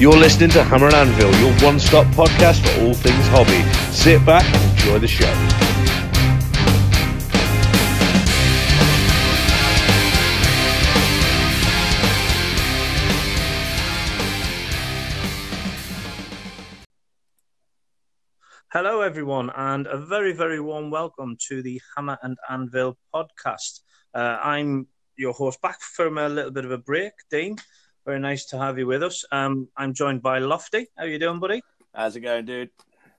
You're listening to Hammer and Anvil, your one stop podcast for all things hobby. Sit back and enjoy the show. Hello, everyone, and a very, very warm welcome to the Hammer and Anvil podcast. Uh, I'm your host, back from a little bit of a break, Dean. Very nice to have you with us. Um, I'm joined by Lofty. How you doing, buddy? How's it going, dude?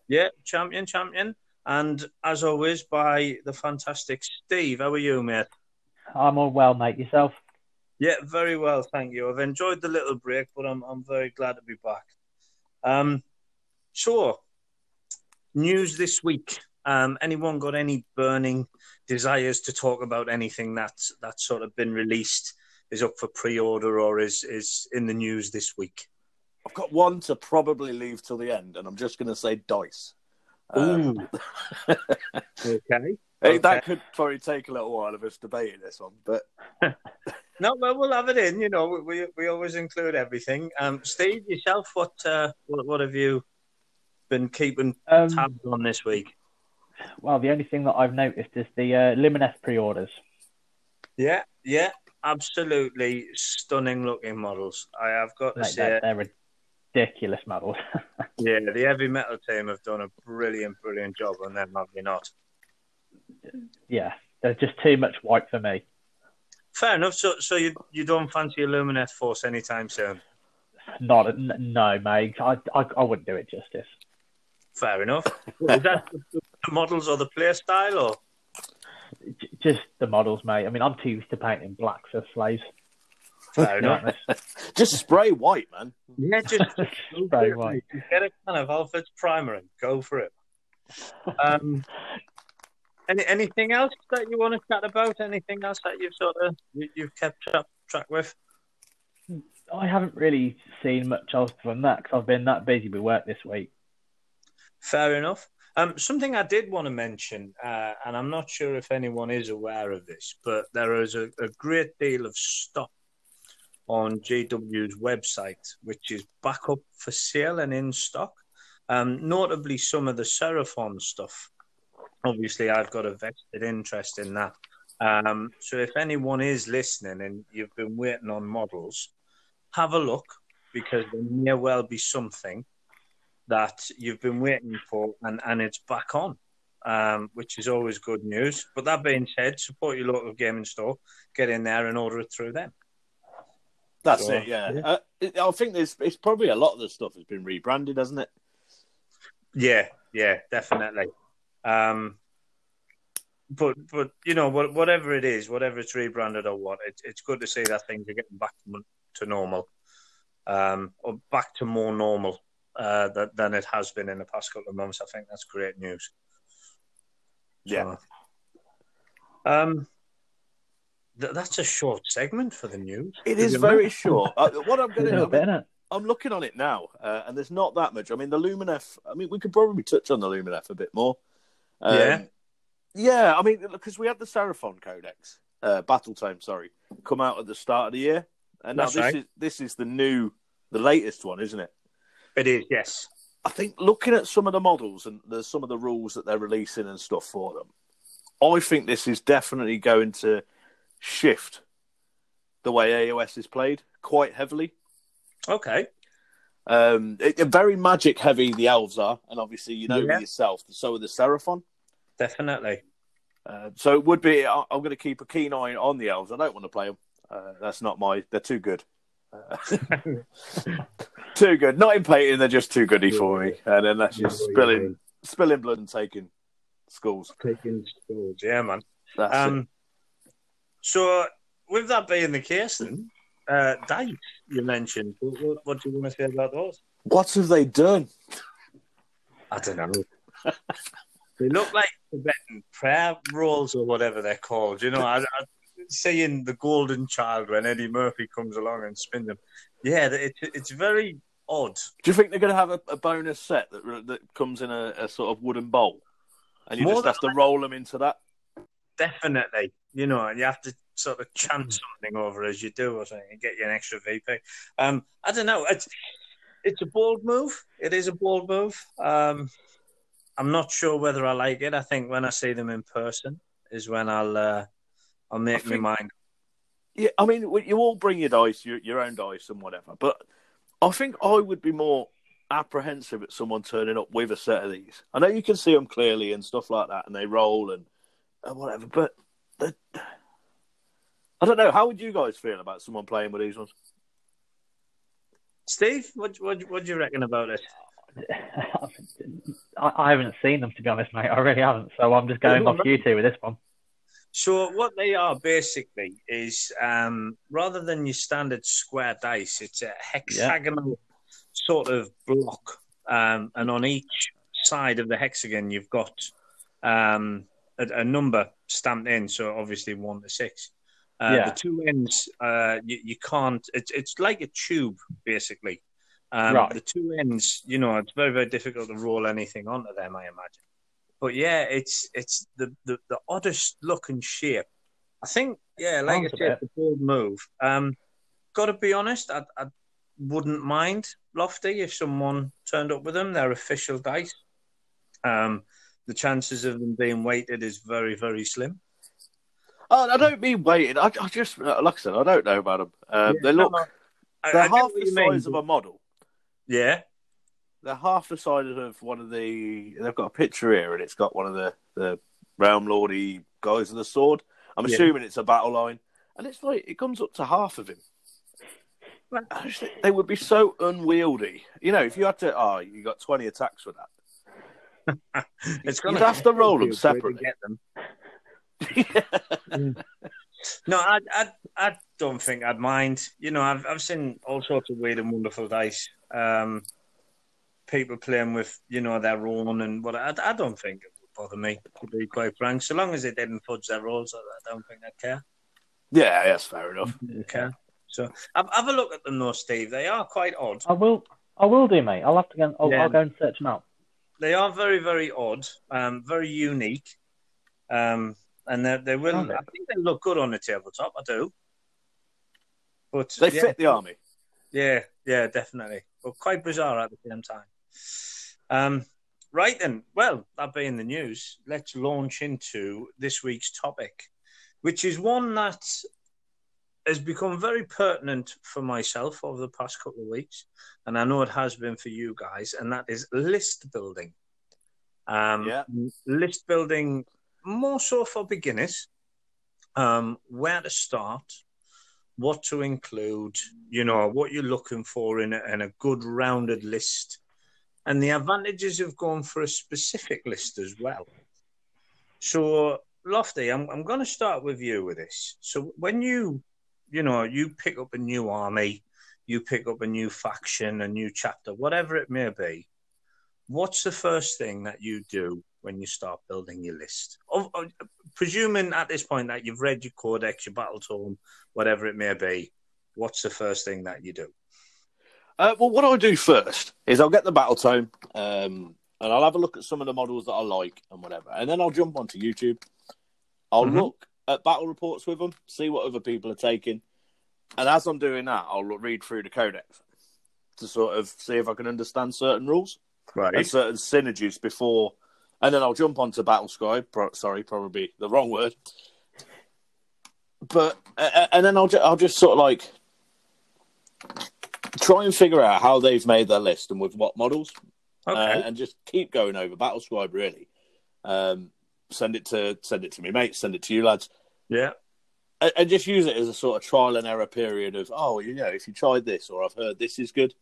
Yeah, champion, champion. And as always, by the fantastic Steve. How are you, mate? I'm all well, mate. Yourself? Yeah, very well, thank you. I've enjoyed the little break, but I'm I'm very glad to be back. Um, so news this week. Um, anyone got any burning desires to talk about anything that's that's sort of been released, is up for pre-order, or is is in the news this week? I've got one to probably leave till the end, and I'm just going to say dice. Ooh. okay. Hey, That could probably take a little while of us debating this one, but No, well, we'll have it in. You know, we we always include everything. Um, Steve, yourself, what uh, what, what have you been keeping Um, tabs on this week? well, the only thing that I've noticed is the uh, Lumineth pre-orders. Yeah, yeah, absolutely stunning looking models. I have got to Like, say, they're, they're ridiculous models. yeah, the heavy metal team have done a brilliant, brilliant job on them, have they not? yeah, they're just too much white for me. Fair enough. So, so you you don't fancy a Lumineth Force anytime soon? Not n- no, mate. I, I I wouldn't do it justice. Fair enough. Is that the models or the play style, or just the models, mate. I mean, I'm too used to painting black for slaves. fair to be enough? honest. just spray white, man. Yeah, just Very white. Get a kind of Alfred's primer and go for it. Um, any anything else that you want to chat about? Anything else that you've sort of you, you've kept up track with? I haven't really seen much else from that because I've been that busy with work this week. Fair enough. Um, something I did want to mention, uh, and I'm not sure if anyone is aware of this, but there is a, a great deal of stock on GW's website, which is back up for sale and in stock. Um, notably, some of the Seraphon stuff. Obviously, I've got a vested interest in that. Um, so, if anyone is listening and you've been waiting on models, have a look because there may well be something that you've been waiting for and, and it's back on, um, which is always good news. But that being said, support your local gaming store, get in there and order it through them. That's Sure. it. Yeah, Yeah. Uh, I think there's it's probably a lot of the stuff has been rebranded, hasn't it? Yeah, yeah, definitely. Um, but but you know whatever it is, whatever it's rebranded or what, it, it's good to see that things are getting back to, to normal, um, or back to more normal uh, that, than it has been in the past couple of months. I think that's great news. Yeah. So, um, th- that's a short segment for the news. It is very know? short. Uh, what I'm going to innit? I'm looking on it now, uh, and there's not that much. I mean, the Lumineth. I mean, we could probably touch on the Lumineth a bit more. Um, Yeah. Yeah, I mean, because we had the Seraphon Codex, uh, Battle Tome, sorry, come out at the start of the year, and now That's this right. is this is the new, the latest one, isn't it? It is, yes. I think looking at some of the models and the, some of the rules that they're releasing and stuff for them, I think this is definitely going to shift the way AOS is played quite heavily. Okay. Um, it, very magic heavy the elves are, and obviously you know Yeah. yourself. So are the Seraphon. Definitely. Uh, so it would be. I- I'm going to keep a keen eye on the elves. I don't want to play them. Uh, that's not my. They're too good. Too good. Not in painting. They're just too goody for me. And then that's just Yeah, spilling, spilling blood and taking schools. Taking schools. Yeah, man. That's it. Um, so, with that being the case, then, uh, dice you mentioned. What, what, what do you want to say about those? What have they done? I don't know. they look like Tibetan prayer rolls or whatever they're called. You know, I, I seeing the golden child when Eddie Murphy comes along and spins them. Yeah, it, it's very odd. Do you think they're going to have a, a bonus set that that comes in a, a sort of wooden bowl, and you More just have to roll them into that? Definitely, you know, and you have to sort of chant something over as you do or something and get you an extra VP. Um, I don't know. It's, it's a bold move. It is a bold move. Um, I'm not sure whether I like it. I think when I see them in person is when I'll uh, I'll make my think- mind. Yeah, I mean, you all bring your dice, your, your own dice, and whatever. But I think I would be more apprehensive at someone turning up with a set of these. I know you can see them clearly and stuff like that, and they roll and, and whatever. But I don't know. How would you guys feel about someone playing with these ones? Steve, what what what do you reckon about it? I, I haven't seen them to be honest, mate. I really haven't. So I'm just going off you two with this one. So what they are basically is um, rather than your standard square dice, it's a hexagonal sort of block, um, and on each side of the hexagon you've got um, a, a number stamped in. So obviously one to six. Uh, Yeah. The two ends, uh, you, you can't. It's it's like a tube basically. Um, Right. The two ends, you know, it's very very difficult to roll anything onto them. I imagine. But yeah, it's it's the, the, the oddest look and shape. I think, yeah, like Sounds I said, the bold move. Um, Got to be honest, I, I wouldn't mind Lofty if someone turned up with them. They're official dice. Um, the chances of them being weighted is very very slim. Oh, I don't mean waiting. I, I just, like I said, I don't know about them. Um, they look, I- I they're get half the you mean, size of a model. Yeah, They're half the size of one of the. They've got a picture here, and it's got one of the the realm lordy guys with a sword. I'm Yeah. assuming it's a battle line, and it's like it comes up to half of him. Well- I just think they would be so unwieldy. You know, if you had to, oh, you got 20 attacks for that. it's You'd gonna have to roll them separately. Get them. No, I, I, I don't think I'd mind. You know, I've, I've seen all sorts of weird and wonderful dice. Um, people playing with, you know, their own and what. I, I don't think it would bother me, to be quite frank. So long as they didn't fudge their rules, I, I don't think I'd care. yeah, that's fair enough. Didn't. So have, have a look at them, though, Steve. They are quite odd. I will. I will do, mate. I'll have to go. I'll, Yeah. I'll go and search them out. They are very, very odd, um, very unique. Um, and they, they will, Are they? I think they look good on the tabletop. I do. But They yeah. fit the army. Yeah, yeah, definitely. But quite bizarre at the same time. Um, right then, well, that being the news, let's launch into this week's topic, which is one that has become very pertinent for myself over the past couple of weeks, and I know it has been for you guys, and that is list building. Um, Yeah. List building more so for beginners, um, where to start, what to include, you know, what you're looking for in a, in a good rounded list, and the advantages of going for a specific list as well. So, Lofty, I'm, I'm going to start with you with this. So, when you, you know, you pick up a new army, you pick up a new faction, a new chapter, whatever it may be, what's the first thing that you do when you start building your list? Of, of- presuming at this point that you've read your codex, your battle tome, whatever it may be, what's the first thing that you do? Uh, well, what I'll do first is I'll get the battle tome um, and I'll have a look at some of the models that I like and whatever. And then I'll jump onto YouTube. I'll Mhm. look at battle reports with them, see what other people are taking. And as I'm doing that, I'll look- read through the codex to sort of see if I can understand certain rules right. and certain synergies before. And then I'll jump onto Battle Scribe. Pro- sorry, probably the wrong word. But uh, and then I'll ju- I'll just sort of like try and figure out how they've made their list and with what models, uh, and just keep going over Battle Scribe. Really, um, send it to send it to me, mate. Send it to you, lads, yeah. and, and just use it as a sort of trial and error period of oh, you know, if you tried this or I've heard this is good.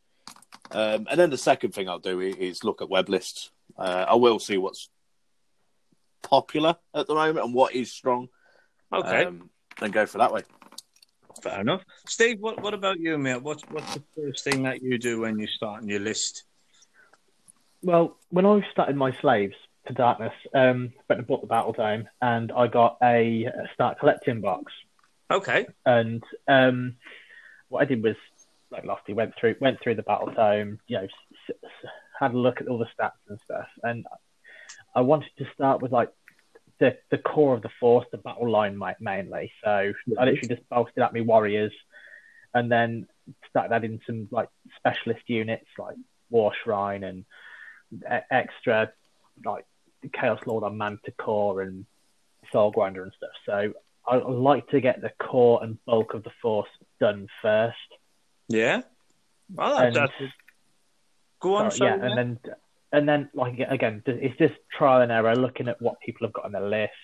Um, and then the second thing I'll do is look at web lists. Uh, I will see what's popular at the moment and what is strong, Okay. um, and go for that way. Fair enough. Steve, what, what about you, mate? What's, what's the first thing that you do when you start starting your list? Well, when I started my slaves to darkness, um, went and bought the battle tome, and I got a, a start collecting box. Okay. And um, what I did was, like Lofty went through went through the battle tome, you know, s- s- had a look at all the stats and stuff, and I wanted to start with like the the core of the force, the battle line mainly. So I literally just bolstered at me warriors, and then stuck that in some like specialist units like War Shrine and e- extra like Chaos Lord on Manticore and Soul Grinder and stuff. So I like to get the core and bulk of the force done first. Yeah. Well, that, And- that's go on. So, yeah, sorry, and then and then like again, it's just trial and error, looking at what people have got on their lists.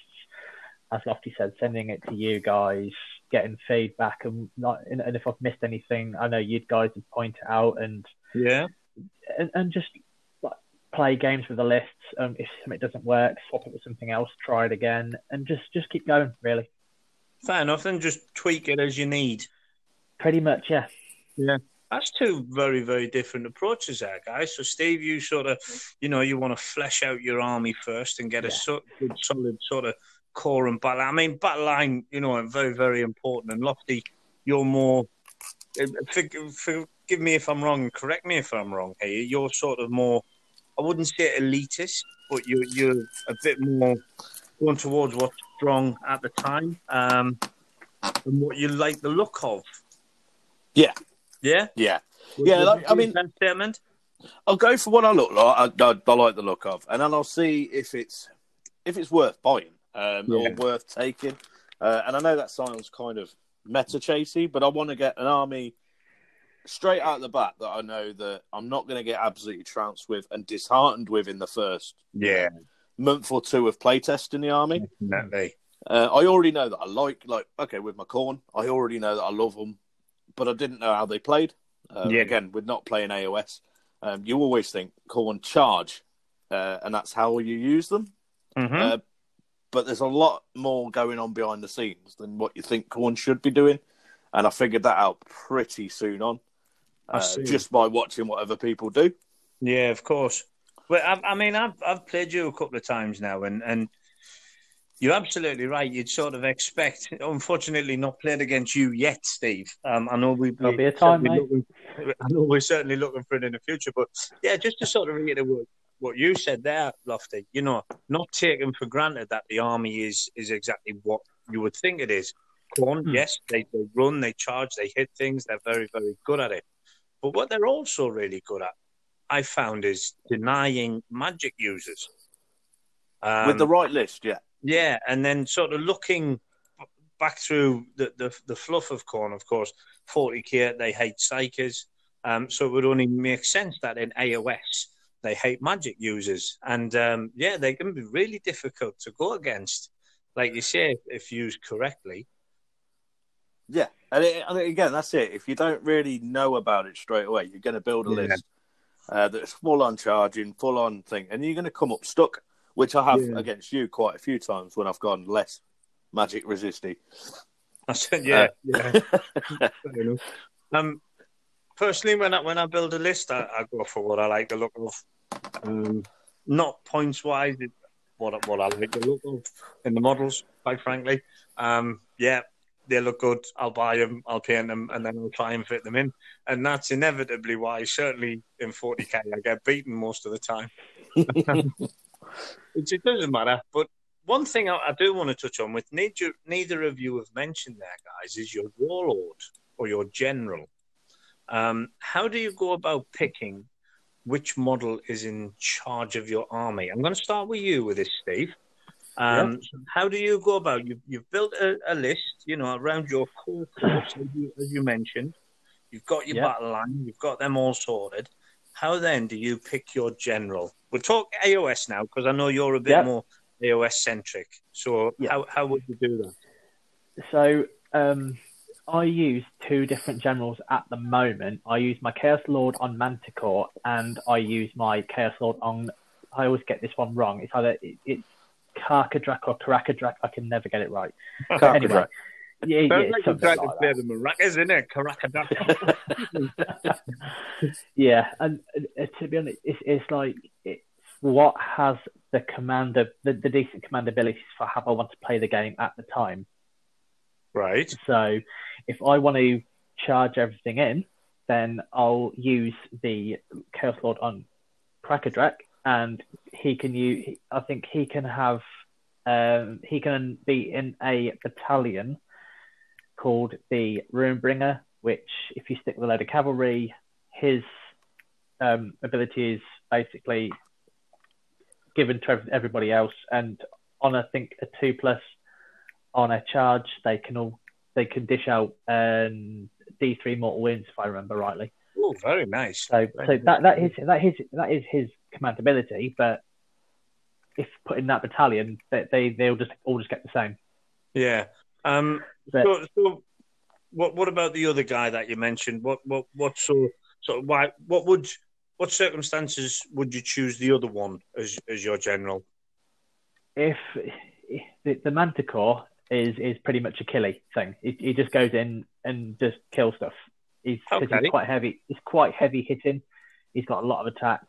As Lofty said, sending it to you guys, getting feedback, and not and, if I've missed anything, I know you guys would point it out, and yeah. and, and just like, play games with the lists. Um, if something doesn't work, swap it with something else, try it again, and just just keep going. Really, Fair enough. Then just tweak it as you need. pretty much, yeah. yeah. That's two very, very different approaches there, guys. So, Steve, you sort of, you know, you want to flesh out your army first and get a Yeah. so, good, solid sort of core and battle. I mean, battle line, you know, very, very important. And Lofty, you're more. Forgive, forgive me if I'm wrong. Correct me if I'm wrong. Here, you're sort of more. I wouldn't say elitist, but you're you're a bit more going towards what's strong at the time, um, and what you like the look of. Yeah. Yeah. Yeah, Would Yeah, like, I mean- statement. I'll go for what I look like. I, I, I like the look of, and then I'll see if it's if it's worth buying um, or worth taking. Uh, and I know that sounds kind of meta chasey, but I want to get an army straight out the bat that I know that I'm not going to get absolutely trounced with and disheartened with in the first Yeah, month or two of playtesting the army. definitely. Uh, I already know that I like, like, okay, with my Khorne, I already know that I love them, but I didn't know how they played. Uh, Yeah. Again, with not playing AOS, um, you always think Khorne charge, uh, and that's how you use them. Mhm. Uh, but there's a lot more going on behind the scenes than what you think Khorne should be doing, and I figured that out pretty soon on, uh, just by watching what other people do. yeah, of course. Well, I, I mean, I've I've played you a couple of times now, and and you're absolutely right. You'd sort of expect. Unfortunately, not played against you yet, Steve. Um, I know we. There'll be a time, certainly mate. looking- I know we're certainly looking for it in the future, but yeah, just to sort of reiterate what, what you said there, Lofty. You know, not taking for granted that the army is is exactly what you would think it is. Khorne, Hmm. yes, they, they run, they charge, they hit things. They're very, very good at it. But what they're also really good at, I found, is denying magic users. Um, with the right list, yeah. Yeah, and then sort of looking back through the, the, the fluff of Khorne, of course, 40k, they hate psykers. Um, so it would only make sense that in AOS, they hate magic users. And um, yeah, they can be really difficult to go against. Like you say, if used correctly. Yeah, and, it, and again, that's it. If you don't really know about it straight away, you're going to build a Yeah. list uh, that's full on charging, full on thing, and you're going to come up stuck, which I have Yeah. against you quite a few times when I've gone less magic resisty. I said, yeah, Uh, yeah. Um, personally, when I when I build a list, I, I go for what I like the look of. Um, not points wise, what I- what I like the look of in the models. Quite frankly, um, yeah, they look good. I'll buy them, I'll paint them, and then I'll try and fit them in. And that's inevitably why, certainly in 40k, I get beaten most of the time. It doesn't matter. But one thing I, I do want to touch on, with neither, neither of you have mentioned there, guys, is your warlord or your general. Um, how do you go about picking which model is in charge of your army? I'm going to start with you with this, Steve. Um, How do you go about? You've, you've built a, a list, you know, around your core force, as you, as you mentioned. You've got your Yeah. battle line. You've got them all sorted. How then do you pick your general? We'll talk AOS now because I know you're a bit Yeah. more AOS centric. So Yeah. how how would you do that? So um, I use two different generals at the moment. I use my Chaos Lord on Manticore, and I use my Chaos Lord on. I always get this one wrong. It's either it, it's Karkadrak or Karakadrak. I can never get it right. But anyway, yeah, yeah, Sounds like it's you're something trying to play the maracas, isn't it? Karakadaka. yeah, and uh, to be honest, it's, it's like it's what has the commander, the, the decent command abilities for how I want to play the game at the time. right. So if I want to charge everything in, then I'll use the Chaos Lord on Krakadrak, and he can use. I think he can have. Um, he can be in a battalion called the Ruinbringer, which if you stick with a load of cavalry, his um, ability is basically given to everybody else. And on I think a two plus on a charge, they can all they can dish out um, D three mortal wounds if I remember rightly. Oh, very nice. So so that that is that is that is his command ability. But if put in that battalion, they, they they'll just all just get the same. Yeah. Um. But So, so what what about the other guy that you mentioned? What what what so so why what would what circumstances would you choose the other one as as your general? if the, the Manticore is is pretty much a killy thing. He, he just goes in and just kills stuff. He's, Okay. he's quite heavy. He's quite heavy hitting. He's got a lot of attacks,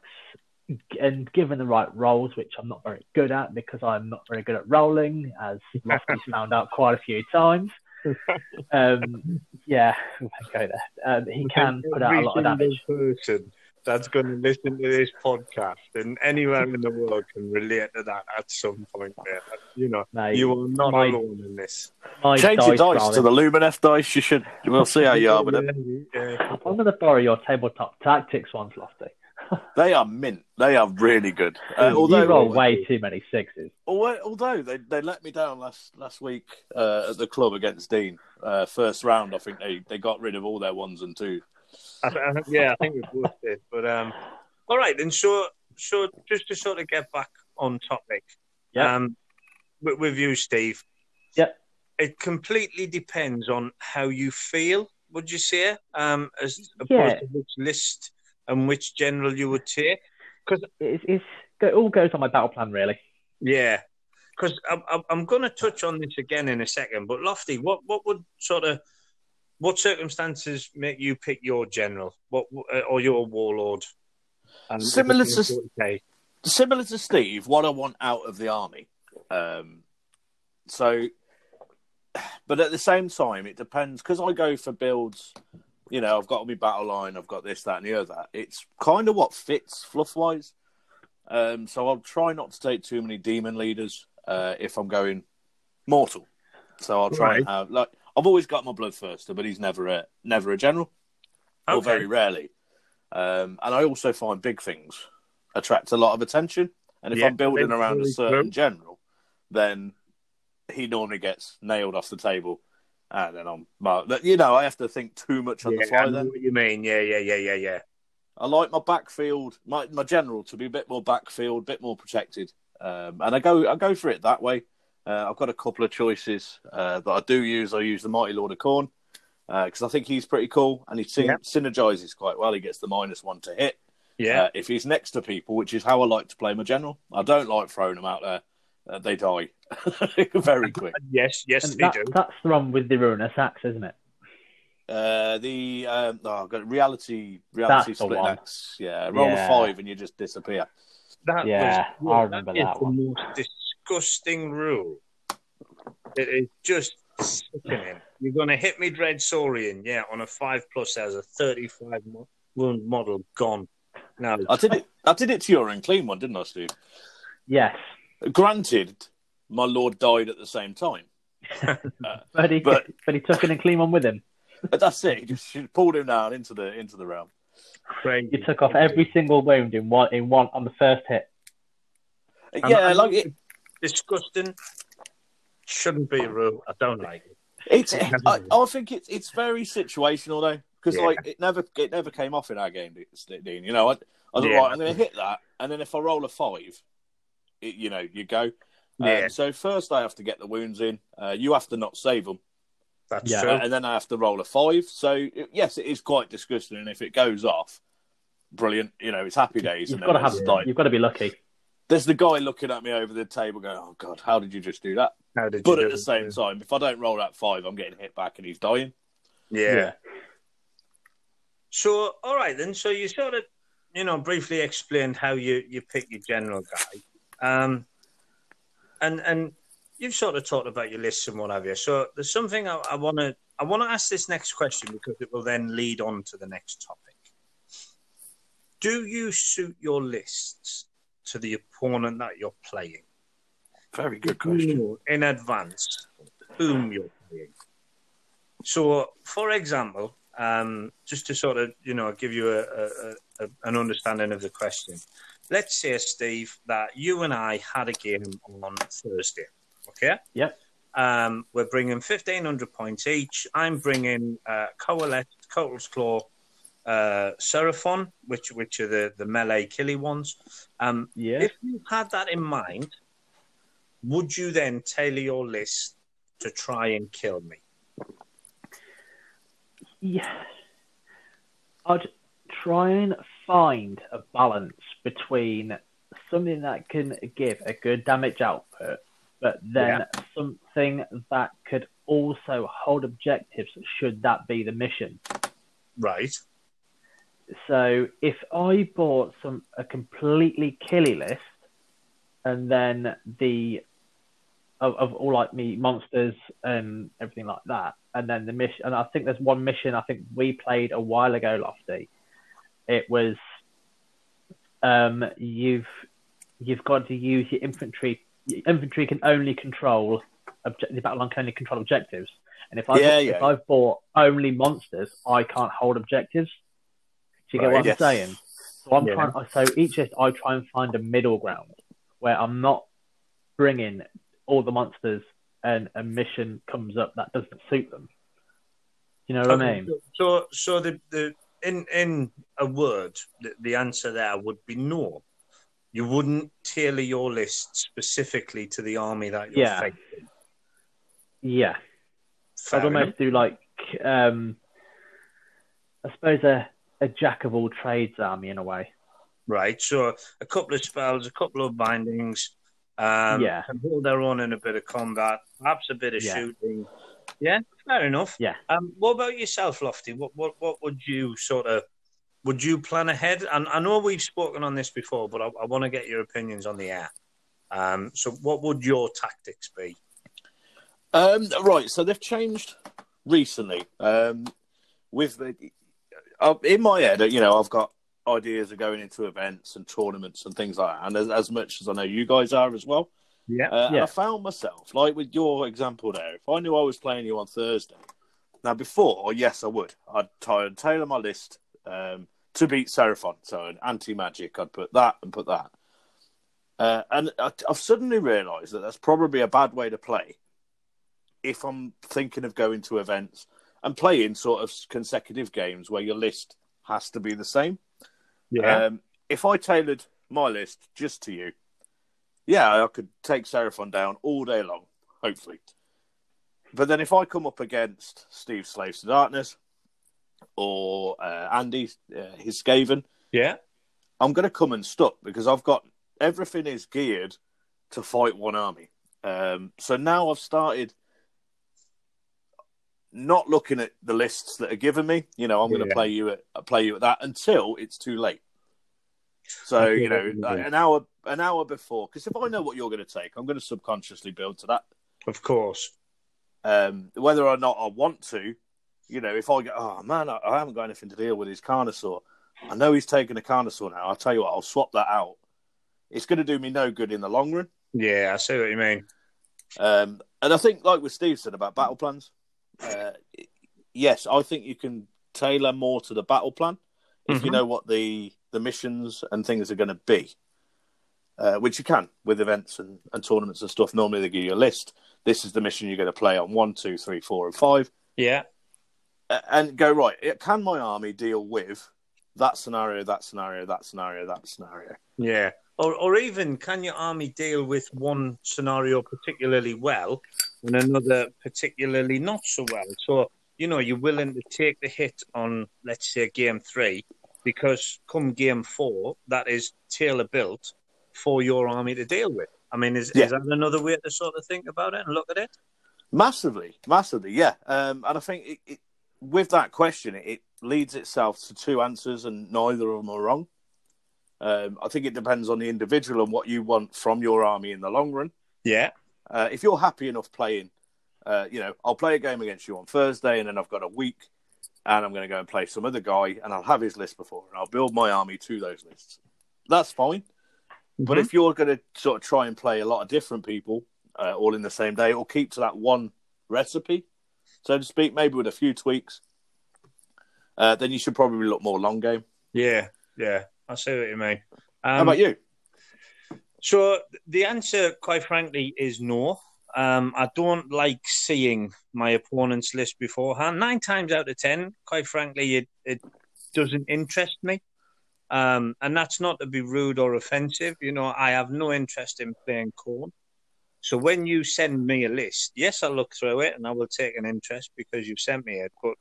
and given the right rolls, which I'm not very good at because I'm not very good at rolling, as Lofty's found out quite a few times. Um, yeah, go there. Um, he can put out a lot of Every damage. Person that's going to listen to this podcast and anywhere in the world can relate to that at some point. There, you know, Mate, you are not my- alone in this. My Change your dice rolling- to the Lumineth dice. You should. We'll see how you are with them. Yeah. I'm going to borrow your tabletop tactics ones, Lofty. They are mint. They are really good. Uh, you although, roll way too many sixes. although, although they, they let me down last last week uh, at the club against Dean. Uh, first round, I think they, they got rid of all their ones and twos. I, I, yeah, I think we both did. But um, all right, then. So, so just to sort of get back on topic, Yeah. um, with, with you, Steve. Yeah. It completely depends on how you feel. Would you say, um, as opposed Yeah. to which list and which general you would take? Because It's, it's, it all goes on my battle plan, really. yeah, because I'm, I'm, I'm going to touch on this again in a second. But Lofty, what what would sort of what circumstances make you pick your general, what uh, or your warlord? Similar to- okay. Similar to Steve, what I want out of the army. Um, so, but at the same time, it depends because I go for builds. You know, I've got my battle line, I've got this, that, and the other. It's kind of what fits fluff wise. Um, so I'll try not to take too many demon leaders uh, if I'm going mortal. So I'll try and have like I've always got my bloodthirster, but he's never a never a general, or very rarely. Um, and I also find big things attract a lot of attention. And if Yeah, I'm building around a certain true. general, then he normally gets nailed off the table. And then I'm, well, you know, I have to think too much on the Yeah, I fly. know Then what you mean. Yeah, yeah, yeah, yeah, yeah. I like my backfield, my my general to be a bit more backfield, a bit more protected, um, and I go I go for it that way. Uh, I've got a couple of choices uh, that I do use. I use the Mighty Lord of Khorne because I think he's pretty cool and he syn- Yep. synergizes quite well. He gets the minus one to hit. Yeah, Uh, if he's next to people, which is how I like to play my general. I don't like throwing them out there. Uh, they die very quick. yes, yes, And they that, do. that's the one with the Ruinous Axe, isn't it? Uh, the um, oh, I've got reality reality That's split axe. Yeah, roll Yeah. a five and you just disappear. That Yeah, was, I remember is that the one. most disgusting rule. It is just sickening. You're going to hit me, Dread Saurian, yeah, on a five plus. There's a 35 wound model gone. Now, I did it. I did it to your unclean one, didn't I, Steve? Yes. Granted, my lord died at the same time, uh, But he, But- but, he took in a clean one with him. but that's it. He just she pulled him down into the into the realm. crazy. You took off every single wound in one in one on the first hit. Uh, and yeah, I like it, disgusting. Shouldn't be a rule. I don't like it. it's. I, I think it's it's very situational though, because Yeah. like it never it never came off in our game, Dean. You know, I, I was Yeah. right. I'm going to hit that, and then if I roll a five, it, you know, you go. Yeah. Um, so first, I have to get the wounds in. Uh, you have to not save them. That's Yeah. true. Uh, and then I have to roll a five. So it- yes, it is quite disgusting. And if it goes off, brilliant. You know, it's happy days. You've got to have. there's, like, You've got to be lucky. there's the guy looking at me over the table, going, "Oh God, how did you just do that?" How did But you at do the it? same time, if I don't roll that five, I'm getting hit back, and he's dying. yeah. So, all right then. So you sort of, you know, briefly explained how you you pick your general guy, um, and and you've sort of talked about your lists and what have you. So there's something I want to I want to ask this next question because it will then lead on to the next topic. Do you suit your lists to the opponent that you're playing? Very good question. in advance whom you're playing. So, for example, um, just to sort of you know give you a, a, a, an understanding of the question. Let's say, Steve, that you and I had a game on Thursday. Okay. Yep. Um, we're bringing fifteen hundred points each. I'm bringing uh, Coalesce, Koatl's Claw, uh, Seraphon, which which are the the melee killy ones. Um, Yeah. If you had that in mind, would you then tailor your list to try and kill me? Yeah. I'd try and find a balance between something that can give a good damage output, but then something that could also hold objectives should that be the mission. Right. So if I bought some a completely killy list, and then the of, of all like me monsters and everything like that, and then the mission, and I think there's one mission I think we played a while ago, Lofty. It was um, you've you've got to use your infantry. Your infantry can only control obje- the battle line can only control objectives, and if I Yeah, if yeah. I've bought only monsters, I can't hold objectives. Do you get Right, what I'm yes. saying? So I'm Yeah. trying. So each list, I try and find a middle ground where I'm not bringing all the monsters and a mission comes up that doesn't suit them. You know what I mean? So, so the, the in in a word, the, the answer there would be no. You wouldn't tailor your list specifically to the army that you're Yeah. facing. Yeah. Fair I'd enough. almost do like, um, I suppose a, a jack of all trades army in a way. Right. So a couple of spells, a couple of bindings. Um, Yeah. Can hold their own in a bit of combat, perhaps a bit of Yeah. shooting. Yeah, fair enough. Yeah. Um, what about yourself, Lofty? What what what would you sort of would you plan ahead? And I know we've spoken on this before, but I, I want to get your opinions on the air. Um, so what would your tactics be? Um, right, so they've changed recently. Um, with the, uh, in my head, you know, I've got ideas of going into events and tournaments and things like that, and as, as much as I know you guys are as well. Yeah. Uh, Yeah. I found myself, like with your example there, if I knew I was playing you on Thursday, now before, yes, I would. I'd tailor my list um, to beat Seraphon. So an anti magic, I'd put that and put that. Uh, and I, I've suddenly realised that that's probably a bad way to play if I'm thinking of going to events and playing sort of consecutive games where your list has to be the same. Um, if I tailored my list just to you, yeah, I could take Seraphon down all day long, hopefully. But then if I come up against Steve Slaves to Darkness or uh, Andy, uh, his Skaven, yeah. I'm going to come and unstuck because I've got everything is geared to fight one army. Um, so now I've started not looking at the lists that are given me. You know, I'm going to play you at play you at that until it's too late. So you know, you like an hour an hour before, because if I know what you're going to take, I'm going to subconsciously build to that. Of course. Um, whether or not I want to, you know, if I go, oh man, I, I haven't got anything to deal with his Carnosaur. I know he's taking a Carnosaur now. I'll tell you what, I'll swap that out. It's going to do me no good in the long run. Yeah, I see what you mean. Um, and I think, like what Steve said about battle plans, uh, yes, I think you can tailor more to the battle plan if you Mhm. know what the the missions and things are going to be, uh, which you can with events and, and tournaments and stuff. Normally, they give you a list. This is the mission you're going to play on one, two, three, four, and five, Yeah. and go right. Can my army deal with that scenario, that scenario, that scenario, that scenario? Yeah. Or, or even can your army deal with one scenario particularly well and another particularly not so well? So, you know, you're willing to take the hit on, let's say, game three, because come game four, that is tailor built for your army to deal with. I mean, is, Yeah. is that another way to sort of think about it and look at it? Massively, massively, yeah. Um, and I think it, it, with that question, it, it leads itself to two answers, and neither of them are wrong. Um, I think it depends on the individual and what you want from your army in the long run. Yeah. Uh, if you're happy enough playing, uh, you know, I'll play a game against you on Thursday, and then I've got a week, and I'm going to go and play some other guy, and I'll have his list before, and I'll build my army to those lists. That's fine. But if you're going to sort of try and play a lot of different people uh, all in the same day, or keep to that one recipe, so to speak, maybe with a few tweaks, uh, then you should probably look more long game. Yeah, yeah, I see what you mean. Um, How about you? So the answer, quite frankly, is no. Um, I don't like seeing my opponent's list beforehand. Nine times out of ten, quite frankly, it, it doesn't interest me. Um, and that's not to be rude or offensive. You know, I have no interest in playing Khorne. So when you send me a list, yes, I'll look through it and I will take an interest because you've sent me it, but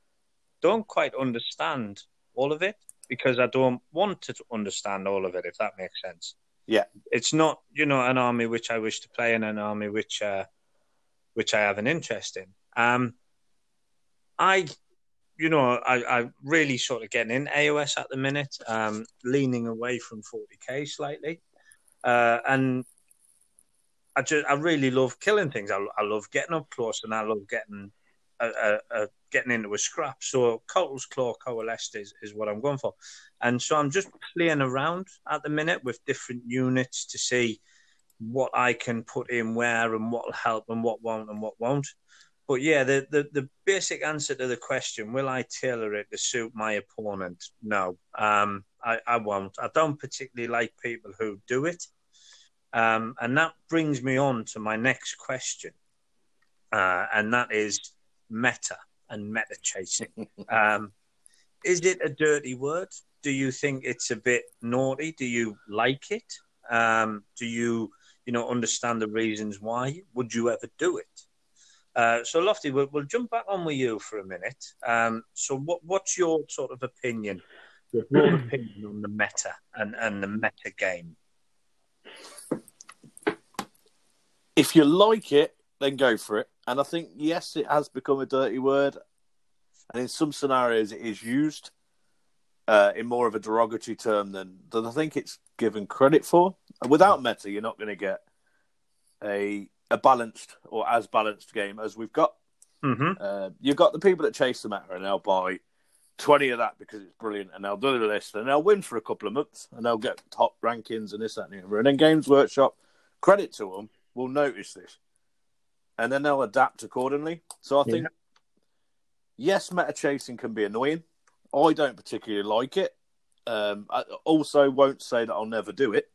don't quite understand all of it because I don't want to understand all of it, if that makes sense. Yeah. It's not, you know, an army which I wish to play in, an army which uh, which I have an interest in. Um, I, you know, I, I really sort of getting in AOS at the minute, um, leaning away from 40k slightly, uh, and I just I really love killing things. I, I love getting up close, and I love getting a, a, a getting into a scrap. So Koatl's Claw Coalesced is, is what I'm going for, and so I'm just playing around at the minute with different units to see what I can put in where and what will help and what won't and what won't. But yeah, the, the, the basic answer to the question, will I tailor it to suit my opponent? No, um, I, I won't. I don't particularly like people who do it. Um, and that brings me on to my next question. Uh, and that is meta and meta chasing. um, is it a dirty word? Do you think it's a bit naughty? Do you like it? Um, do you you know, understand the reasons why. Would you ever do it? Uh, so, Lofty, we'll, we'll, jump back on with you for a minute. Um, so, what, what's your sort of opinion, your opinion on the meta and, and the meta game? If you like it, then go for it. And I think, yes, it has become a dirty word. And in some scenarios, it is used uh, in more of a derogatory term than, than I think it's given credit for. Without meta, you're not going to get a a balanced or as balanced game as we've got. Mm-hmm. Uh, you've got the people that chase the meta and they'll buy 20 of that because it's brilliant and they'll do the list and they'll win for a couple of months and they'll get top rankings and this, that, and the other. And then Games Workshop, credit to them, will notice this and then they'll adapt accordingly. So I think, yeah. yes, meta chasing can be annoying. I don't particularly like it. Um, I also won't say that I'll never do it,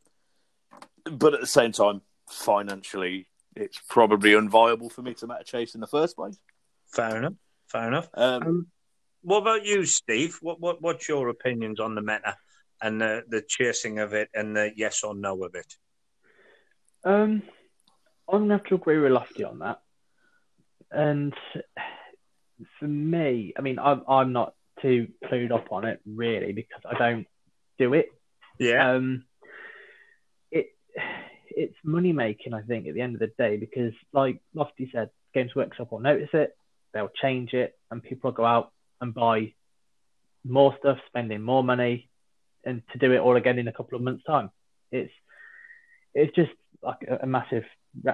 but at the same time, financially, it's probably unviable for me to meta chase in the first place. Fair enough. Fair enough. Um, um, what about you, Steve? What, what what's your opinions on the meta and the the chasing of it and the yes or no of it? Um, I'm gonna have to agree with Lofty on that. And for me, I mean, I'm I'm not too clued up on it really because I don't do it. Yeah. Um, it it's money making, I think, at the end of the day because, like Lofty said, Games Workshop will notice it, they'll change it, and people will go out and buy more stuff, spending more money, and to do it all again in a couple of months' time. It's it's just like a, a massive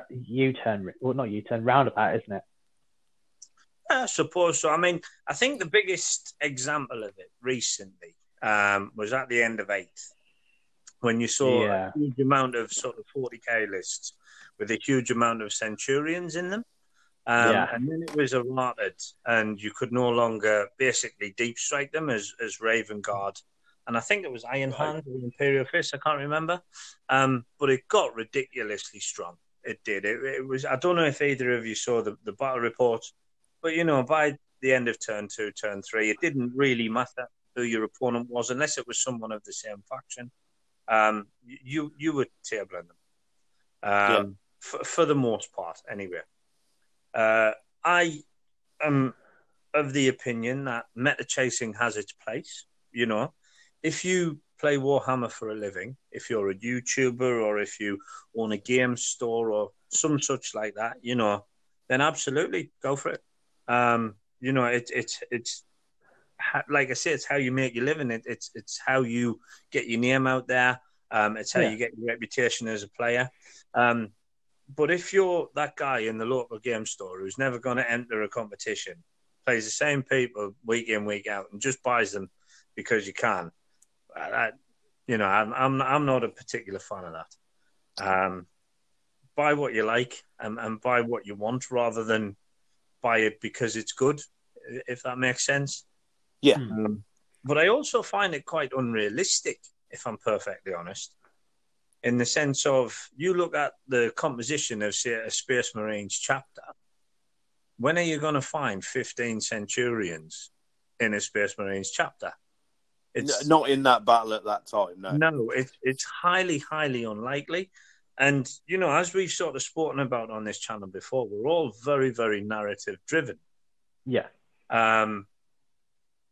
U-turn, well, not U-turn, roundabout, isn't it? I suppose so. I mean, I think the biggest example of it recently um, was at the end of eighth when you saw yeah. a huge amount of sort of 40k lists with a huge amount of centurions in them. Um, yeah. And then it was errated, and you could no longer basically deep strike them as, as Raven Guard. And I think it was Iron Hand or Imperial Fist, I can't remember. Um, but it got ridiculously strong. It did. It, it, was. I don't know if either of you saw the, the battle report, but you know, by the end of turn two, turn three, it didn't really matter who your opponent was, unless it was someone of the same faction. Um, you you were tabling them um, yeah. for, for the most part, anyway. Uh, I am of the opinion that meta chasing has its place. You know, if you play Warhammer for a living, if you're a YouTuber or if you own a game store or some such like that, you know, then absolutely go for it. Um, you know, it, it's it's like I say, it's how you make your living. It, it's it's how you get your name out there. Um, it's how yeah. you get your reputation as a player. Um, but if you're that guy in the local game store who's never going to enter a competition, plays the same people week in week out, and just buys them because you can, I, you know, I'm I'm I'm not a particular fan of that. Um, buy what you like and, and buy what you want rather than buy it because it's good, if that makes sense. Yeah. Um, but I also find it quite unrealistic, if I'm perfectly honest, in the sense of you look at the composition of, say, a Space Marines chapter. When are you going to find 15 Centurions in a Space Marines chapter? It's N- Not in that battle at that time, no. no, it's it's highly, highly unlikely. And you know, as we've sort of spoken about on this channel before, we're all very, very narrative driven. Yeah. Um,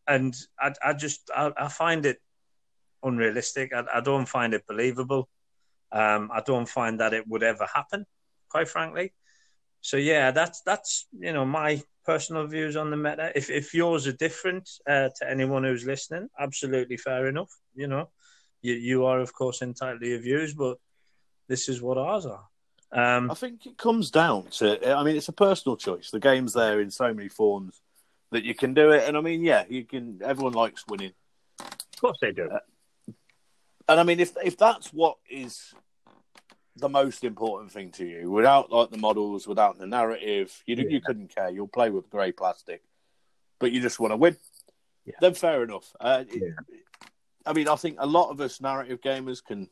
and I, I just I, I find it unrealistic. I, I don't find it believable. Um, I don't find that it would ever happen, quite frankly. So yeah, that's that's you know my personal views on the meta. If if yours are different uh, to anyone who's listening, absolutely fair enough. You know, you you are of course entitled to your views, but this is what ours are. Um, I think it comes down to. I mean, it's a personal choice. The game's there in so many forms that you can do it, and I mean, yeah, you can. Everyone likes winning, of course they do. and I mean, if if that's what is the most important thing to you, without like the models, without the narrative, you you couldn't care. You'll play with grey plastic, but you just want to win. Yeah. Then fair enough. Uh, it- Yeah. I mean, I think a lot of us narrative gamers can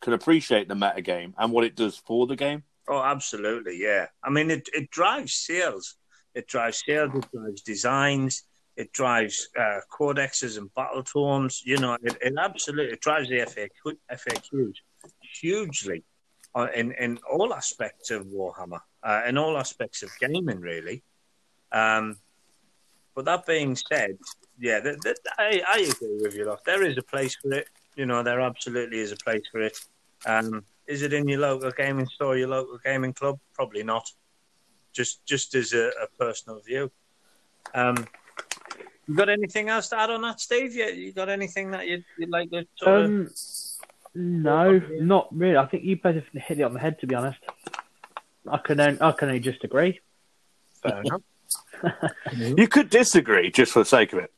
can appreciate the meta game and what it does for the game. Oh, absolutely, yeah. I mean, it, it drives sales. It drives sales. It drives designs. It drives uh, codexes and battle tomes. You know, it, it absolutely it drives the FAQ, FAQs hugely uh, in in all aspects of Warhammer, uh, in all aspects of gaming, really. Um, but that being said, yeah, th th I, I agree with you. Lot. There is a place for it. You know, there absolutely is a place for it. Um, is it in your local gaming store, your local gaming club? Probably not. Just just as a, a personal view. Um, you got anything else to add on that, Steve? You, you got anything that you'd, you'd like to sort of... Um, no, not really. I think you both hit it on the head. To be honest, I can only, I can only just agree. Fair enough. You could disagree just for the sake of it.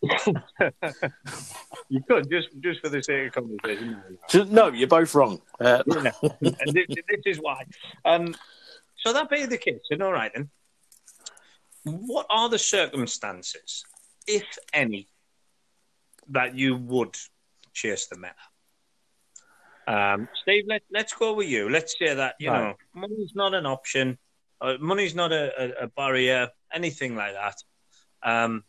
You could just just for the sake of conversation. Just, no, you're both wrong. Uh, this, this is why. Um, so that being the case, then all right then. What are the circumstances, if any, that you would chase the meta? Um, Steve, let, let's go with you. Let's say that you Right. know money's not an option, uh, money's not a, a, a barrier, anything like that. Um,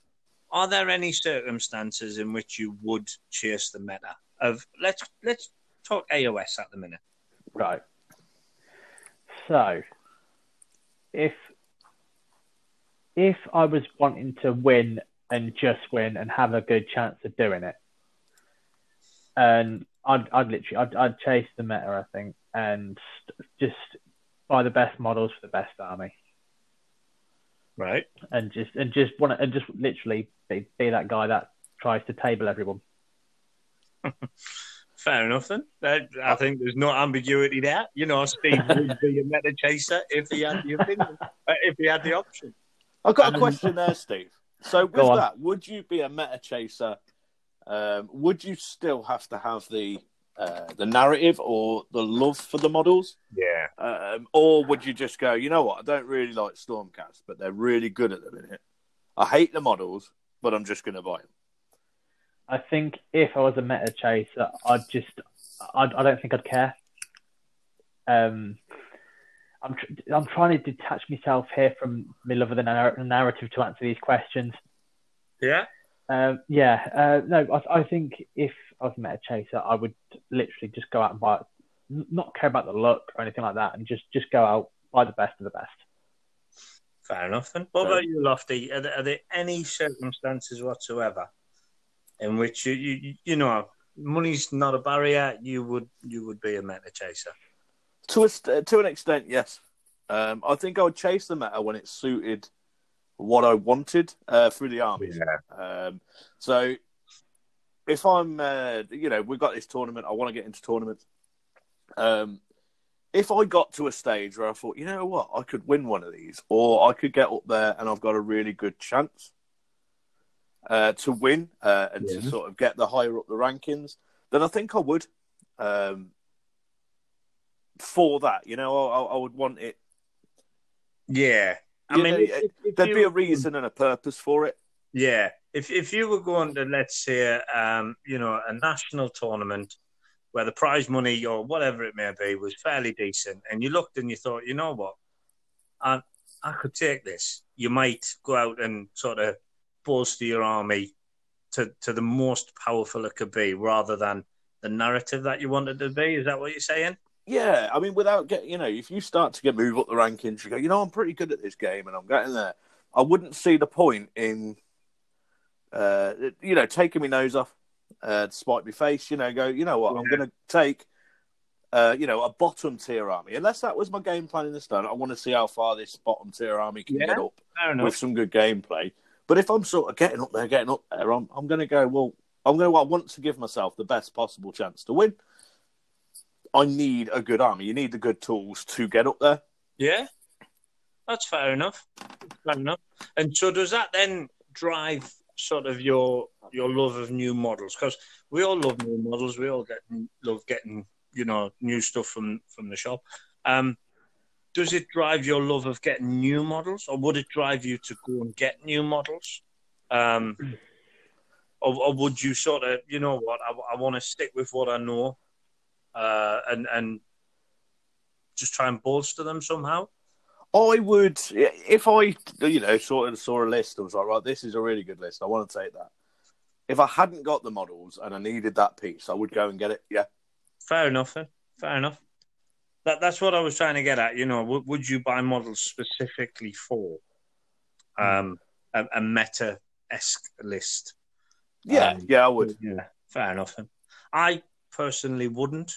are there any circumstances in which you would chase the meta? Of let's let's talk AOS at the minute. Right. So, if if I was wanting to win and just win and have a good chance of doing it, and I'd, I'd literally I'd, I'd chase the meta, I think, and just buy the best models for the best army, Right. and just and just want to, and just literally be, be that guy that tries to table everyone. Fair enough then. That- I think there's no ambiguity there. You know, Steve would be a meta chaser if he had the opinion, uh, if he had the option. I've got a question there, Steve. So with that, would you be a meta chaser? Um, would you still have to have the uh, the narrative or the love for the models, Yeah. um, or would you just go, you know what? I don't really like Stormcast, but they're really good at the minute. I hate the models, but I'm just going to buy them. I think if I was a meta chaser, I'd just, I'd, I don't think I'd care. Um, I'm, tr- I'm trying to detach myself here from my love of the nar- narrative to answer these questions. Yeah. Um, yeah, uh, no, I, I think if I was a meta chaser, I would literally just go out and buy, not care about the look or anything like that, and just just go out buy the best of the best. Fair enough then. What So- about you, Lofty? Are there, are there any circumstances whatsoever in which you, you you know money's not a barrier? You would you would be a meta chaser. To a, to an extent, yes. Um, I think I would chase the meta when it suited what I wanted uh, through the armies. Um, so if I'm, uh, you know, we've got this tournament, I want to get into tournaments. Um, if I got to a stage where I thought, you know what, I could win one of these, or I could get up there and I've got a really good chance uh, to win uh, and to sort of get the higher up the rankings, then I think I would. Um, for that, you know, I, I would want it. Yeah. I You mean, know, There'd be a reason and a purpose for it. Yeah, if if you were going to let's say um, you know a national tournament where the prize money or whatever it may be was fairly decent, and you looked and you thought, you know what, I I could take this. You might go out and sort of bolster your army to to the most powerful it could be, rather than the narrative that you wanted to be. Is that what you're saying? Yeah, I mean, without getting, you know, if you start to get move up the rankings, you go, you know, I'm pretty good at this game and I'm getting there. I wouldn't see the point in, uh, you know, taking my nose off, uh, to spite my face. You know, go, you know what, I'm going to take, uh, you know, a bottom tier army. Unless that was my game plan in the start, I want to see how far this bottom tier army can Yeah. get up with some good gameplay. But if I'm sort of getting up there, getting up there, I'm, I'm going to go, well, I'm going to, I want to give myself the best possible chance to win. I need a good army. You need the good tools to get up there. Yeah, that's fair enough. Fair enough. And so, does that then drive sort of your your love of new models? Because we all love new models. We all get love getting you know new stuff from from the shop. Um, does it drive your love of getting new models, or would it drive you to go and get new models? Um, or, or would you sort of, you know what, I, I want to stick with what I know, uh, and and just try and bolster them somehow? I would, if I, you know, sort of saw a list and was like, right, this is a really good list. I want to take that. If I hadn't got the models and I needed that piece, I would go and get it. Yeah. Fair enough. Then. Fair enough. That that's what I was trying to get at. You know, would, would you buy models specifically for um, a, a meta esque list? Yeah. Um, yeah, I would. Yeah, fair enough. Then. I personally wouldn't.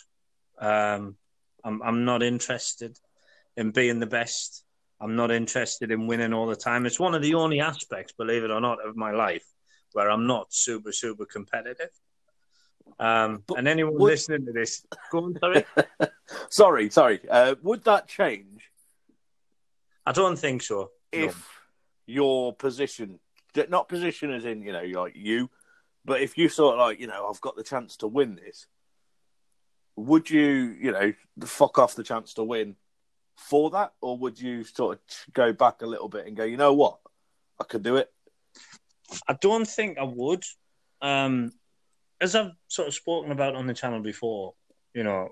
Um, I'm I'm not interested in being the best. I'm not interested in winning all the time. It's one of the only aspects, believe it or not, of my life where I'm not super super competitive. Um, But and anyone would- listening to this, go on, sorry. Sorry, sorry. Uh, would that change I don't think so. if your position, not position as in, you know, like you, but if you sort of like, you know, I've got the chance to win this, would you, you know, fuck off the chance to win for that? Or would you sort of go back a little bit and go, you know what? I could do it. I don't think I would. Um, as I've sort of spoken about on the channel before, you know,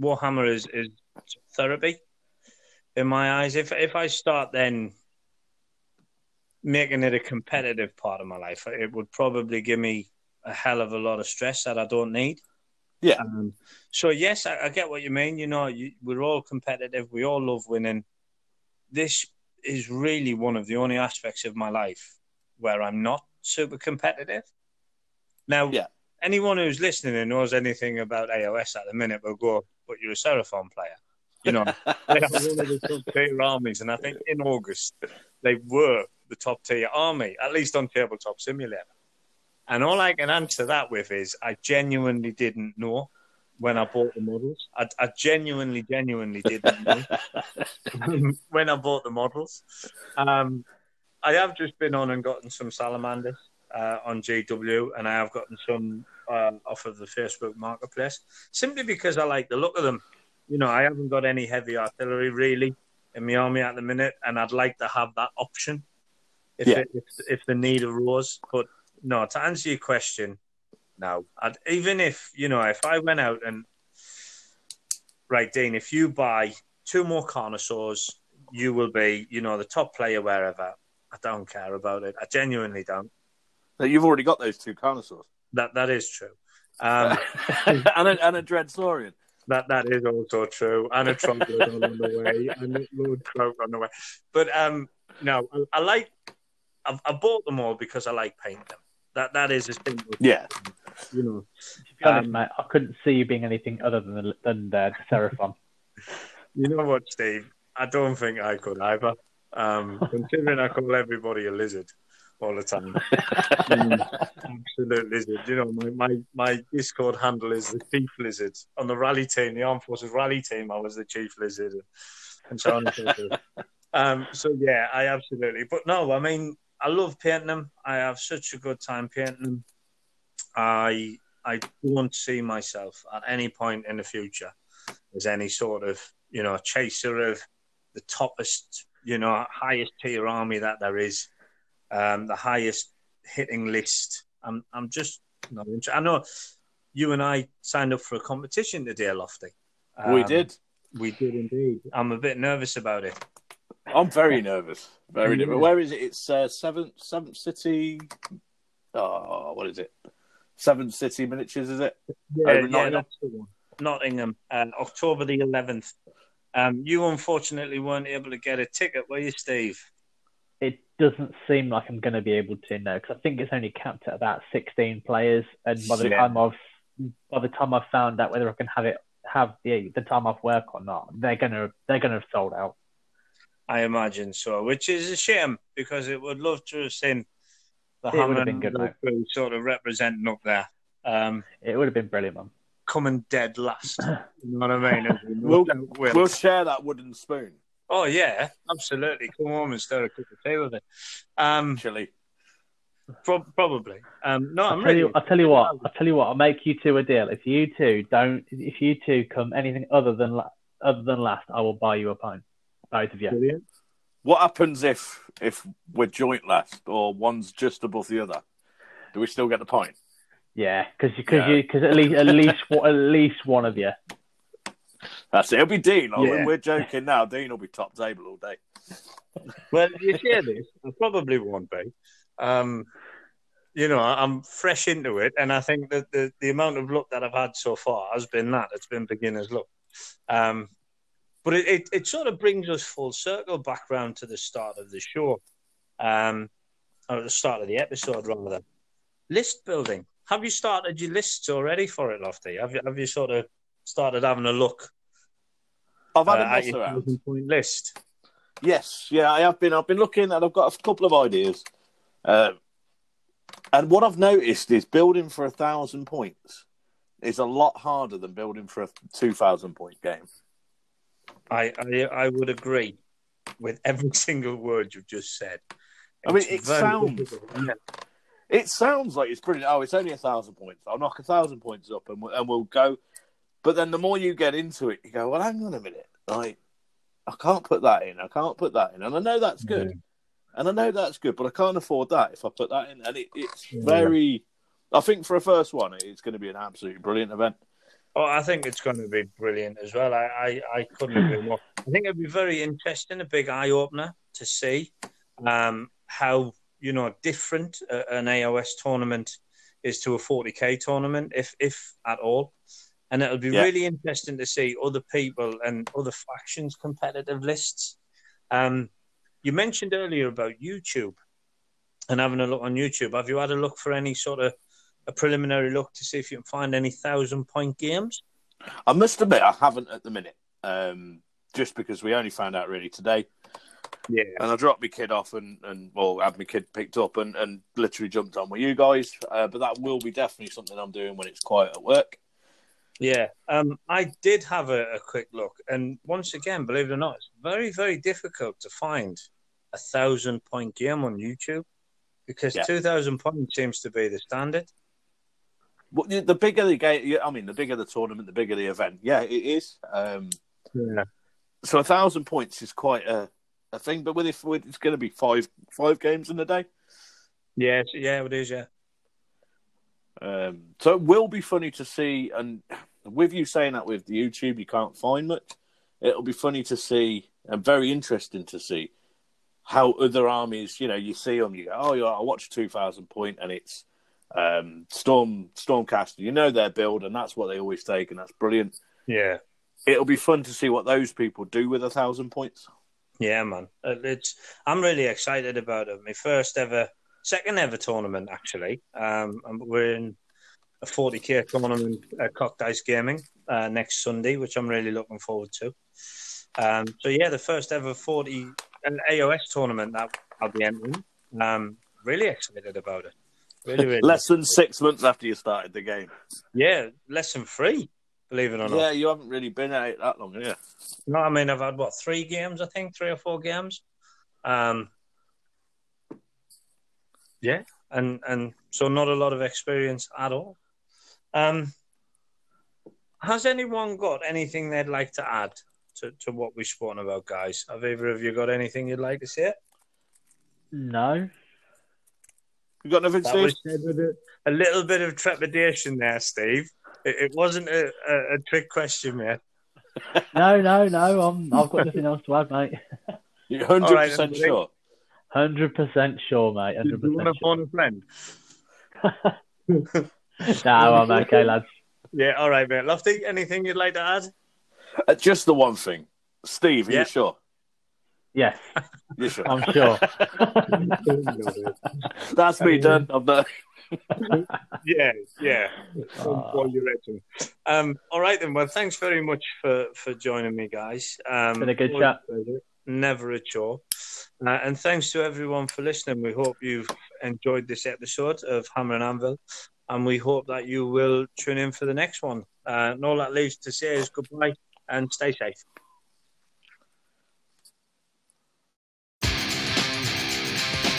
Warhammer is, is therapy in my eyes. If if I start then making it a competitive part of my life, it would probably give me a hell of a lot of stress that I don't need. Yeah. Um, so yes, I, I get what you mean. You know, you, we're all competitive. We all love winning. This is really one of the only aspects of my life where I'm not super competitive. Now, Yeah. anyone who's listening and knows anything about AOS at the minute will go, "But you're a Seraphon player." You know, they are one of the top tier armies, and I think in August they were the top tier army, at least on Tabletop Simulator. And all I can answer that with is I genuinely didn't know when I bought the models. I, I genuinely, genuinely didn't know when I bought the models. Um, I have just been on and gotten some salamanders uh, on GW, and I have gotten some uh, off of the Facebook Marketplace simply because I like the look of them. You know, I haven't got any heavy artillery really in my army at the minute, and I'd like to have that option if Yeah. it, if, if the need arose. But no, to answer your question, no. I'd, even if you know, if I went out and right, Dean, if you buy two more Carnosaurs, you will be, you know, the top player wherever. I don't care about it. I genuinely don't. You've already got those two Carnosaurs. That that is true. Um, and, a, and a Dreadsaurian. That that is also true, and a Troglodon on the way, and a Lord Kroak on the way. But um, no, I, I like. I've, I bought them all because I like painting them. That that is a thing. Yeah. you know. To be honest, Um, mate, I couldn't see you being anything other than the, than the Seraphon. You know what, Steve? I don't think I could either. Um, considering I call everybody a lizard all the time. Mm, absolute lizard. You know, my, my, my Discord handle is the chief lizard. On the rally team, the Armed Forces rally team, I was the chief lizard and so on and so forth. Um, so, yeah, I absolutely. But no, I mean, I love painting them. I have such a good time painting them. I I don't see myself at any point in the future as any sort of you know chaser of the toppest you know highest tier army that there is, um, the highest hitting list. I'm I'm just not interested. I know you and I signed up for a competition today, Lofty. we Um, did. We did indeed. I'm a bit nervous about it. I'm very nervous. Very Yeah. nervous. Where is it? It's uh, seventh seventh city. Oh, what is it? Seventh City Miniatures, is it? Yeah, Over yeah, Nottingham? that's. Nottingham, uh, October the 11th. Um, you unfortunately weren't able to get a ticket, were you, Steve? It doesn't seem like I'm going to be able to now because I think it's only capped at about 16 players, and by the Yeah. time I've by the time I've found out whether I can have it have the the time off work or not, they're gonna they're gonna have sold out. I imagine so, which is a shame because it would love to have seen the It would have Hammer been good, and sort of representing up there, um, It would have been brilliant, man. coming dead last. You know what I mean? We We'll- no doubt will. We'll share that wooden spoon, Oh yeah, absolutely. Come home and stir a cup of tea with it. Um, chili. pro- probably. Um, no, I'll I'm tell really. you, I'll tell you what, I'll tell you what, I'll make you two a deal. If you two don't, if you two come anything other than la- other than last, I will buy you a pint, both of you. Brilliant. What happens if if we're joint last or one's just above the other? Do we still get the point? Yeah, because because Yeah. you because at least at least one- at least one of you. That's it. It'll be Dean. Yeah. We're joking now. Dean will be top table all day. Well, you share this. I probably won't be. Um, you know, I'm fresh into it, and I think that the, the amount of luck that I've had so far has been that. It's been beginner's luck. Um, but it, it, it sort of brings us full circle back round to the start of the show, um, or the start of the episode, rather. List building. Have you started your lists already for it, Lofty? Have you, have you sort of started having a look I've had uh, a mess around. list? Yes, yeah, I have been. I've been looking, and I've got a couple of ideas. Uh, and what I've noticed is building for a thousand points is a lot harder than building for a two thousand point game. I, I I would agree with every single word you've just said. I mean, it sounds- isn't it? Sounds like it's brilliant. Oh, it's only a thousand points. I'll knock a thousand points up, and we'll, and we'll go. But then the more you get into it, you go, well, hang on a minute, like I can't put that in. I can't put that in, and I know that's good. And I know that's good, but I can't afford that if I put that in. And it, it's Yeah. very. I think for a first one, it's going to be an absolutely brilliant event. Oh, I think it's going to be brilliant as well. I, I, I couldn't agree more. I think it'd be very interesting, a big eye opener to see um, how you know different an AOS tournament is to a 40k tournament, if if at all. And it'll be Yeah. really interesting to see other people and other factions' competitive lists. Um, you mentioned earlier about YouTube and having a look on YouTube. Have you had a look for any sort of a preliminary look to see if you can find any thousand point games? I must admit, I haven't at the minute, um, just because we only found out really today. Yeah. And I dropped my kid off and, and well, had my kid picked up and, and literally jumped on with you guys. Uh, but that will be definitely something I'm doing when it's quiet at work. Yeah, um, I did have a, a quick look, and once again, believe it or not, it's very, very difficult to find a thousand point game on YouTube because Yeah. two thousand points seems to be the standard. Well, the- bigger the game, I mean, the bigger the tournament, the bigger the event. Yeah, it is. Um, Yeah, so a thousand points is quite a, a thing. But with it, it's going to be five five games in a day. yeah, yeah, it is. Yeah, Um, so it will be funny to see. And with you saying that with the YouTube, you can't find much. It'll be funny to see and very interesting to see how other armies. You know, you see them, you go, "Oh, yeah, I watched two thousand point, and it's um, Storm Stormcaster." You know their build, and that's what they always take, and that's brilliant. yeah, It'll be fun to see what those people do with a thousand points. yeah, man. Uh, It's I'm really excited about it. My first ever, second ever tournament actually. Um, we're in a 40k tournament at Cock Dice Gaming uh, next Sunday, which I'm really looking forward to. Um, so yeah, the first ever 40 an AOS tournament that I'll be entering. Um, really excited about it. Really, really. Less than six months after you started the game. yeah, less than three. Believe it or not. Yeah, you haven't really been at it that long, have you? No, I mean I've had what three games, I think, three or four games. Um, yeah, and and so not a lot of experience at all. Um, has anyone got anything they'd like to add to, to what we've spoken about, guys? Have either of you got anything you'd like to say? No, You got nothing, That Steve? with a, a little bit of trepidation there, Steve. It, it wasn't a, a, a trick question, mate. No, no, no. I'm, I've got nothing else to add, mate. You're hundred All right, percent then, sure. Hundred percent sure, mate. Do Hundred you want to percent. phone a friend? No, I'm okay, lads. Yeah, all right, mate. Lofty, anything you'd like to add? Uh, just the one thing, Steve. Are Yeah. you sure? Yes, You sure? I'm sure. That's me done. I'm done. yeah, yeah. Ah. What you reckon? Um, all right then. Well, thanks very much for for joining me, guys. Um, Been a good chat. Never a chore. Uh, and thanks to everyone for listening. We hope you've enjoyed this episode of Hammer and Anvil, and we hope that you will tune in for the next one. Uh, and all that leaves to say is goodbye and stay safe.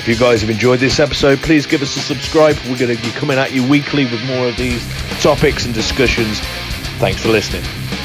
If you guys have enjoyed this episode, please give us a subscribe. We're going to be coming at you weekly with more of these topics and discussions. Thanks for listening.